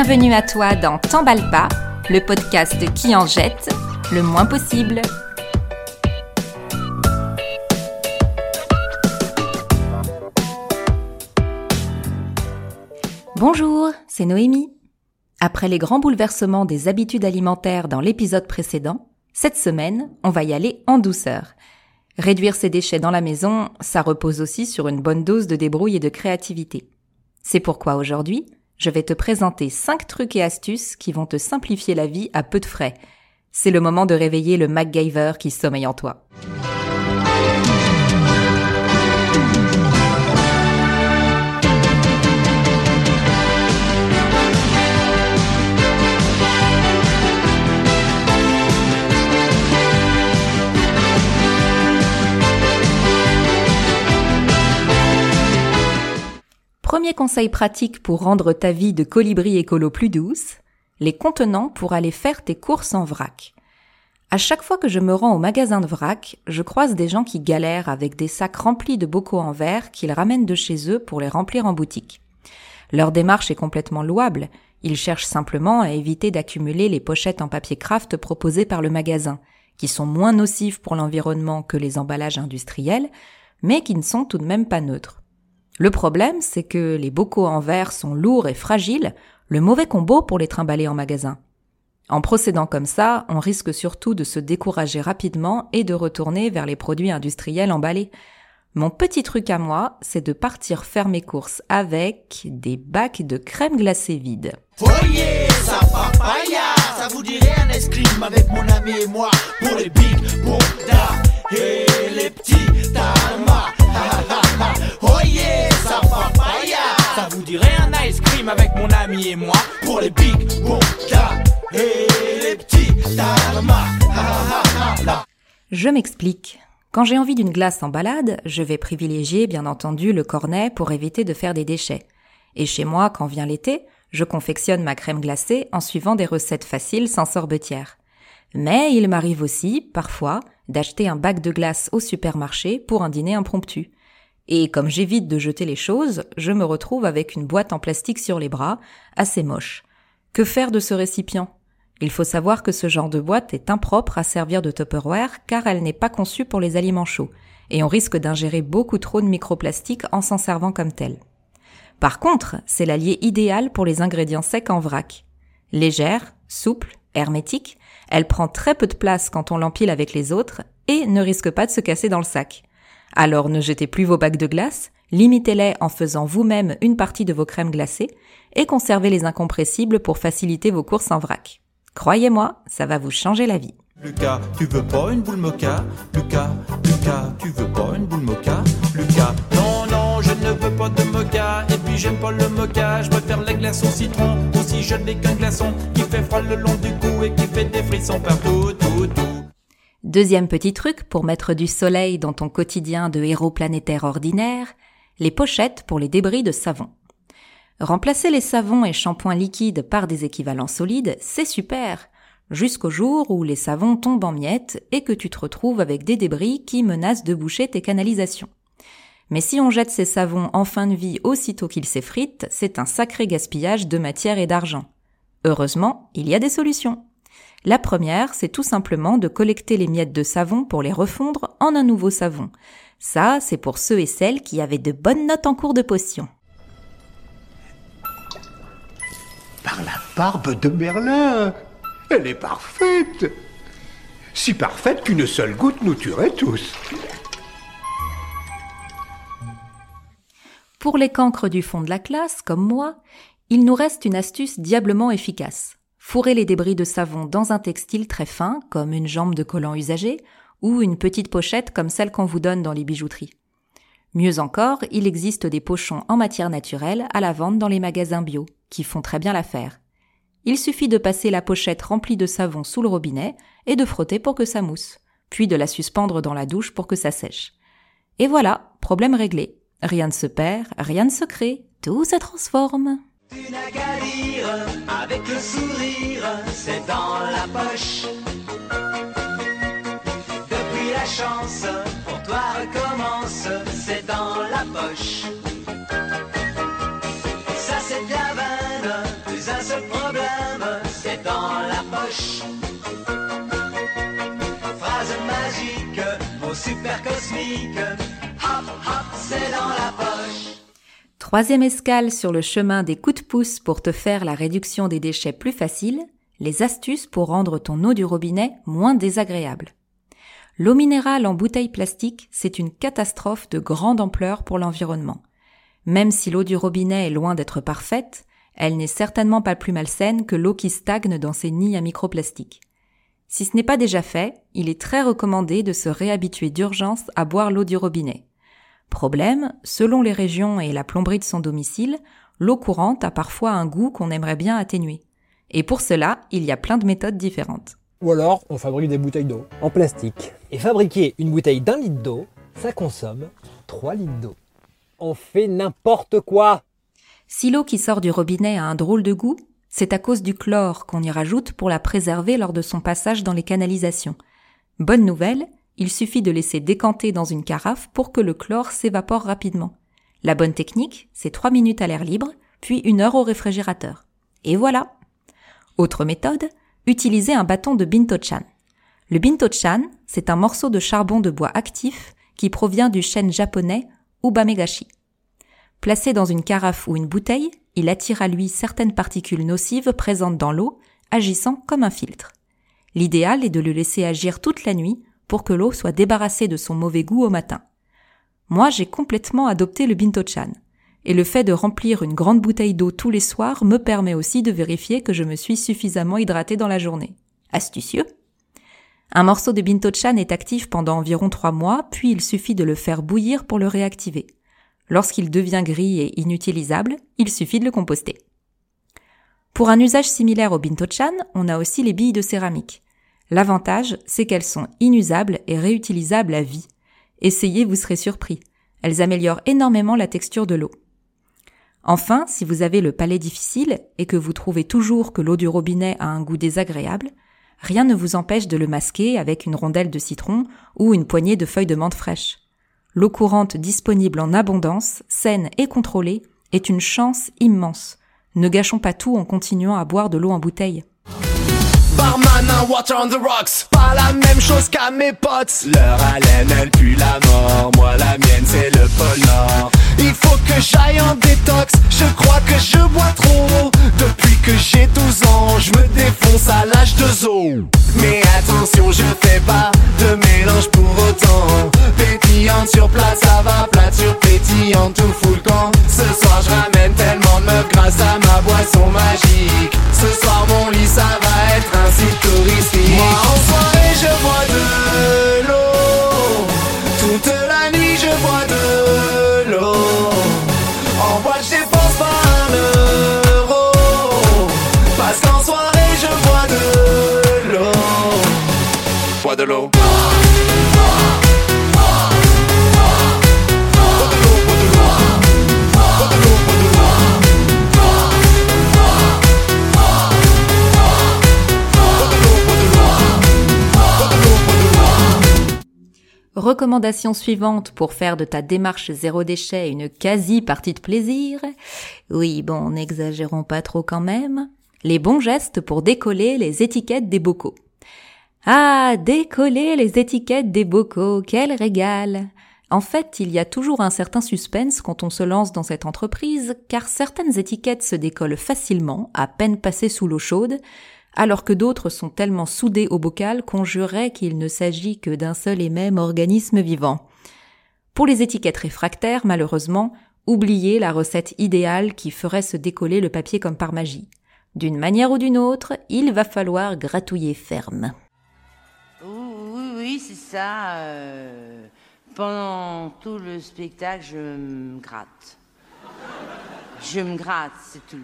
Bienvenue à toi dans T'emballe pas, le podcast qui en jette le moins possible. Bonjour, c'est Noémie. Après les grands bouleversements des habitudes alimentaires dans l'épisode précédent, cette semaine, on va y aller en douceur. Réduire ses déchets dans la maison, ça repose aussi sur une bonne dose de débrouille et de créativité. C'est pourquoi aujourd'hui, je vais te présenter 5 trucs et astuces qui vont te simplifier la vie à peu de frais. C'est le moment de réveiller le MacGyver qui sommeille en toi. Premier conseil pratique pour rendre ta vie de colibri écolo plus douce, les contenants pour aller faire tes courses en vrac. À chaque fois que je me rends au magasin de vrac, je croise des gens qui galèrent avec des sacs remplis de bocaux en verre qu'ils ramènent de chez eux pour les remplir en boutique. Leur démarche est complètement louable. Ils cherchent simplement à éviter d'accumuler les pochettes en papier craft proposées par le magasin, qui sont moins nocives pour l'environnement que les emballages industriels, mais qui ne sont tout de même pas neutres. Le problème, c'est que les bocaux en verre sont lourds et fragiles, le mauvais combo pour les trimballer en magasin. En procédant comme ça, on risque surtout de se décourager rapidement et de retourner vers les produits industriels emballés. Mon petit truc à moi, c'est de partir faire mes courses avec des bacs de crème glacée les Je m'explique. Quand j'ai envie d'une glace en balade, je vais privilégier bien entendu le cornet pour éviter de faire des déchets. Et chez moi, quand vient l'été, je confectionne ma crème glacée en suivant des recettes faciles sans sorbetière. Mais il m'arrive aussi, parfois, d'acheter un bac de glace au supermarché pour un dîner impromptu. Et comme j'évite de jeter les choses, je me retrouve avec une boîte en plastique sur les bras, assez moche. Que faire de ce récipient? Il faut savoir que ce genre de boîte est impropre à servir de Tupperware car elle n'est pas conçue pour les aliments chauds, et on risque d'ingérer beaucoup trop de microplastiques en s'en servant comme tel. Par contre, c'est l'allié idéal pour les ingrédients secs en vrac. Légère, souple, hermétique, elle prend très peu de place quand on l'empile avec les autres et ne risque pas de se casser dans le sac. Alors ne jetez plus vos bacs de glace, limitez-les en faisant vous-même une partie de vos crèmes glacées et conservez les incompressibles pour faciliter vos courses en vrac. Croyez-moi, ça va vous changer la vie. Lucas, tu veux pas une boule mocha? Lucas, Lucas, tu veux pas une boule mocha? Lucas, non, non, je ne veux pas de mocha. Et puis j'aime pas le mocha, je préfère les glaçons citron. Aussi je n'ai qu'un glaçon qui fait froid le long du cou Et qui fait des frissons partout, tout, tout Deuxième petit truc pour mettre du soleil dans ton quotidien de héros planétaire ordinaire, les pochettes pour les débris de savon. Remplacer les savons et shampoings liquides par des équivalents solides, c'est super, jusqu'au jour où les savons tombent en miettes et que tu te retrouves avec des débris qui menacent de boucher tes canalisations. Mais si on jette ces savons en fin de vie aussitôt qu'ils s'effritent, c'est un sacré gaspillage de matière et d'argent. Heureusement, il y a des solutions. La première, c'est tout simplement de collecter les miettes de savon pour les refondre en un nouveau savon. Ça, c'est pour ceux et celles qui avaient de bonnes notes en cours de potion. Par la barbe de Merlin Elle est parfaite Si parfaite qu'une seule goutte nous tuerait tous. Pour les cancres du fond de la classe, comme moi, il nous reste une astuce diablement efficace. Fourrez les débris de savon dans un textile très fin, comme une jambe de collant usagé, ou une petite pochette comme celle qu'on vous donne dans les bijouteries. Mieux encore, il existe des pochons en matière naturelle à la vente dans les magasins bio, qui font très bien l'affaire. Il suffit de passer la pochette remplie de savon sous le robinet et de frotter pour que ça mousse, puis de la suspendre dans la douche pour que ça sèche. Et voilà, problème réglé. Rien ne se perd, rien ne se crée, tout se transforme. Une agadire avec le sourire, c'est dans la poche. Depuis la chance, pour toi recommence, c'est dans la poche. Ça c'est de la plus un seul problème, c'est dans la poche. Phrase magique, mot super cosmique, Troisième escale sur le chemin des coups de pouce pour te faire la réduction des déchets plus facile, les astuces pour rendre ton eau du robinet moins désagréable. L'eau minérale en bouteille plastique, c'est une catastrophe de grande ampleur pour l'environnement. Même si l'eau du robinet est loin d'être parfaite, elle n'est certainement pas plus malsaine que l'eau qui stagne dans ses nids à microplastiques. Si ce n'est pas déjà fait, il est très recommandé de se réhabituer d'urgence à boire l'eau du robinet. Problème, selon les régions et la plomberie de son domicile, l'eau courante a parfois un goût qu'on aimerait bien atténuer. Et pour cela, il y a plein de méthodes différentes. Ou alors, on fabrique des bouteilles d'eau en plastique. Et fabriquer une bouteille d'un litre d'eau, ça consomme 3 litres d'eau. On fait n'importe quoi Si l'eau qui sort du robinet a un drôle de goût, c'est à cause du chlore qu'on y rajoute pour la préserver lors de son passage dans les canalisations. Bonne nouvelle, il suffit de laisser décanter dans une carafe pour que le chlore s'évapore rapidement. La bonne technique, c'est 3 minutes à l'air libre, puis une heure au réfrigérateur. Et voilà. Autre méthode, utiliser un bâton de bintochan. Le bintochan, c'est un morceau de charbon de bois actif qui provient du chêne japonais Ubamegashi. Placé dans une carafe ou une bouteille, il attire à lui certaines particules nocives présentes dans l'eau, agissant comme un filtre. L'idéal est de le laisser agir toute la nuit pour que l'eau soit débarrassée de son mauvais goût au matin. Moi, j'ai complètement adopté le bintochan. Et le fait de remplir une grande bouteille d'eau tous les soirs me permet aussi de vérifier que je me suis suffisamment hydraté dans la journée. Astucieux. Un morceau de bintochan est actif pendant environ trois mois, puis il suffit de le faire bouillir pour le réactiver. Lorsqu'il devient gris et inutilisable, il suffit de le composter. Pour un usage similaire au bintochan, on a aussi les billes de céramique. L'avantage, c'est qu'elles sont inusables et réutilisables à vie. Essayez, vous serez surpris. Elles améliorent énormément la texture de l'eau. Enfin, si vous avez le palais difficile et que vous trouvez toujours que l'eau du robinet a un goût désagréable, rien ne vous empêche de le masquer avec une rondelle de citron ou une poignée de feuilles de menthe fraîche. L'eau courante disponible en abondance, saine et contrôlée, est une chance immense. Ne gâchons pas tout en continuant à boire de l'eau en bouteille. Barman, un water on the rocks. Pas la même chose qu'à mes potes. Leur haleine, elle pue la mort. Moi, la mienne, c'est le pôle Nord. Il faut que j'aille en détox. Je crois que je bois trop. Depuis que j'ai 12 ans, je me défonce à l'âge de zoo. Mais attention, je fais pas de mélange pour autant. Pétillante sur place, ça va plate sur pétillante, tout full le camp. Ce soir, je ramène tellement de meufs grâce à ma boisson magique. Ce soir, mon lit, ça va police Recommandation suivante pour faire de ta démarche zéro déchet une quasi partie de plaisir. Oui, bon, n'exagérons pas trop quand même. Les bons gestes pour décoller les étiquettes des bocaux. Ah, décoller les étiquettes des bocaux, quel régal. En fait, il y a toujours un certain suspense quand on se lance dans cette entreprise, car certaines étiquettes se décollent facilement, à peine passées sous l'eau chaude, alors que d'autres sont tellement soudés au bocal qu'on jurait qu'il ne s'agit que d'un seul et même organisme vivant. Pour les étiquettes réfractaires, malheureusement, oubliez la recette idéale qui ferait se décoller le papier comme par magie. D'une manière ou d'une autre, il va falloir gratouiller ferme. Oui, oui, oui, c'est ça. euh, pendant tout le spectacle, je me gratte. Je me gratte, c'est tout.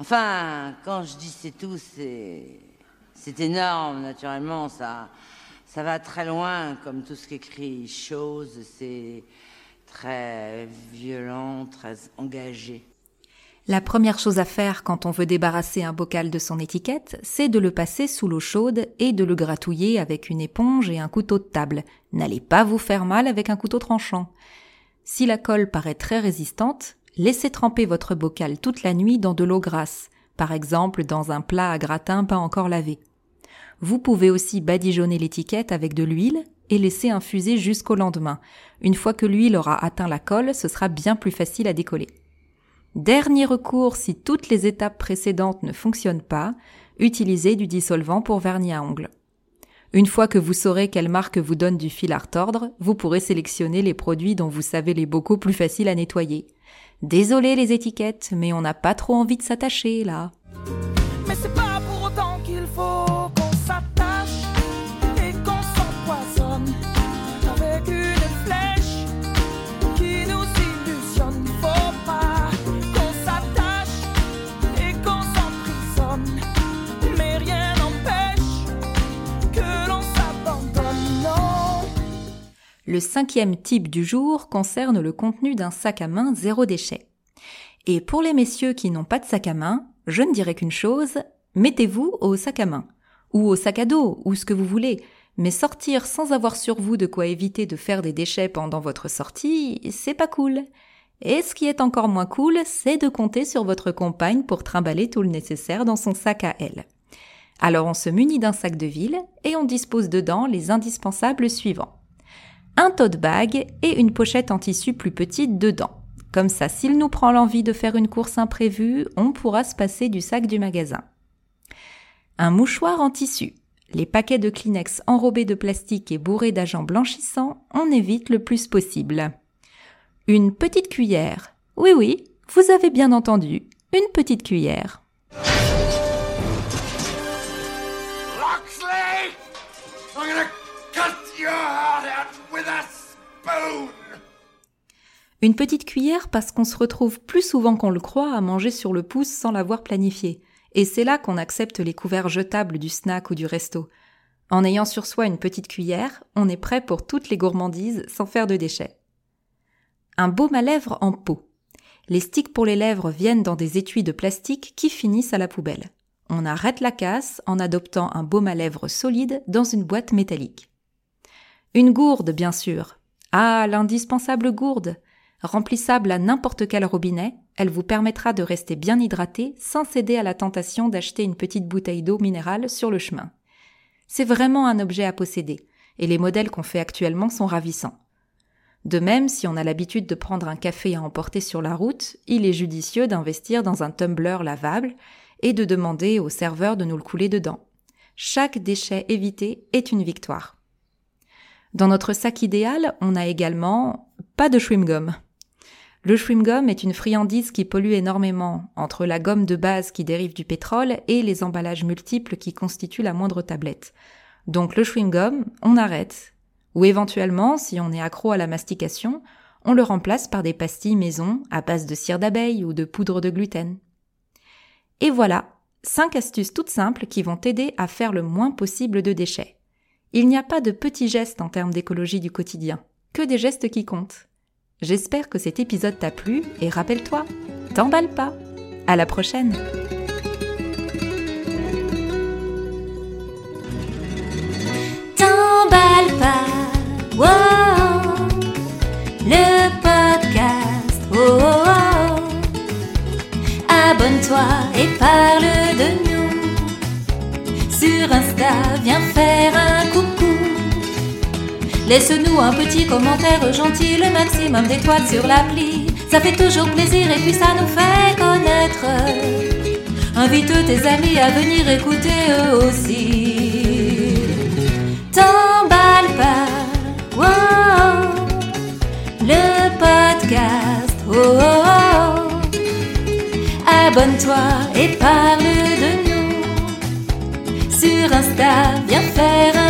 Enfin, quand je dis c'est tout, c'est énorme, naturellement. Ça, ça va très loin, comme tout ce qu'écrit chose. C'est très violent, très engagé. La première chose à faire quand on veut débarrasser un bocal de son étiquette, c'est de le passer sous l'eau chaude et de le gratouiller avec une éponge et un couteau de table. N'allez pas vous faire mal avec un couteau tranchant. Si la colle paraît très résistante, laissez tremper votre bocal toute la nuit dans de l'eau grasse, par exemple dans un plat à gratin pas encore lavé. Vous pouvez aussi badigeonner l'étiquette avec de l'huile et laisser infuser jusqu'au lendemain. Une fois que l'huile aura atteint la colle, ce sera bien plus facile à décoller. Dernier recours si toutes les étapes précédentes ne fonctionnent pas, utilisez du dissolvant pour vernis à ongles. Une fois que vous saurez quelle marque vous donne du fil à retordre, vous pourrez sélectionner les produits dont vous savez les bocaux plus faciles à nettoyer. Désolé les étiquettes, mais on n'a pas trop envie de s'attacher là. Le cinquième type du jour concerne le contenu d'un sac à main zéro déchet. Et pour les messieurs qui n'ont pas de sac à main, je ne dirais qu'une chose, mettez-vous au sac à main, ou au sac à dos, ou ce que vous voulez, mais sortir sans avoir sur vous de quoi éviter de faire des déchets pendant votre sortie, c'est pas cool. Et ce qui est encore moins cool, c'est de compter sur votre compagne pour trimballer tout le nécessaire dans son sac à elle. Alors on se munit d'un sac de ville et on dispose dedans les indispensables suivants un tote bag et une pochette en tissu plus petite dedans. Comme ça, s'il nous prend l'envie de faire une course imprévue, on pourra se passer du sac du magasin. Un mouchoir en tissu. Les paquets de Kleenex enrobés de plastique et bourrés d'agents blanchissants, on évite le plus possible. Une petite cuillère. Oui oui, vous avez bien entendu, une petite cuillère. Une petite cuillère parce qu'on se retrouve plus souvent qu'on le croit à manger sur le pouce sans l'avoir planifié. Et c'est là qu'on accepte les couverts jetables du snack ou du resto. En ayant sur soi une petite cuillère, on est prêt pour toutes les gourmandises sans faire de déchets. Un baume à lèvres en pot. Les sticks pour les lèvres viennent dans des étuis de plastique qui finissent à la poubelle. On arrête la casse en adoptant un baume à lèvres solide dans une boîte métallique. Une gourde, bien sûr. Ah, l'indispensable gourde. Remplissable à n'importe quel robinet, elle vous permettra de rester bien hydraté sans céder à la tentation d'acheter une petite bouteille d'eau minérale sur le chemin. C'est vraiment un objet à posséder, et les modèles qu'on fait actuellement sont ravissants. De même, si on a l'habitude de prendre un café à emporter sur la route, il est judicieux d'investir dans un tumbler lavable et de demander au serveur de nous le couler dedans. Chaque déchet évité est une victoire. Dans notre sac idéal, on a également pas de chewing-gum. Le chewing-gum est une friandise qui pollue énormément entre la gomme de base qui dérive du pétrole et les emballages multiples qui constituent la moindre tablette. Donc le chewing-gum, on arrête. Ou éventuellement, si on est accro à la mastication, on le remplace par des pastilles maison à base de cire d'abeille ou de poudre de gluten. Et voilà, 5 astuces toutes simples qui vont t'aider à faire le moins possible de déchets. Il n'y a pas de petits gestes en termes d'écologie du quotidien, que des gestes qui comptent. J'espère que cet épisode t'a plu et rappelle-toi, t'emballe pas. À la prochaine! T'emballe pas, wow, le podcast, oh. Abonne-toi et parle de nous. Sur Insta, viens faire un. Laisse-nous un petit commentaire gentil, le maximum d'étoiles sur l'appli. Ça fait toujours plaisir et puis ça nous fait connaître. Invite tes amis à venir écouter eux aussi. T'emballe pas, le podcast, oh, oh, oh. Abonne-toi et parle de nous. Sur Insta, viens faire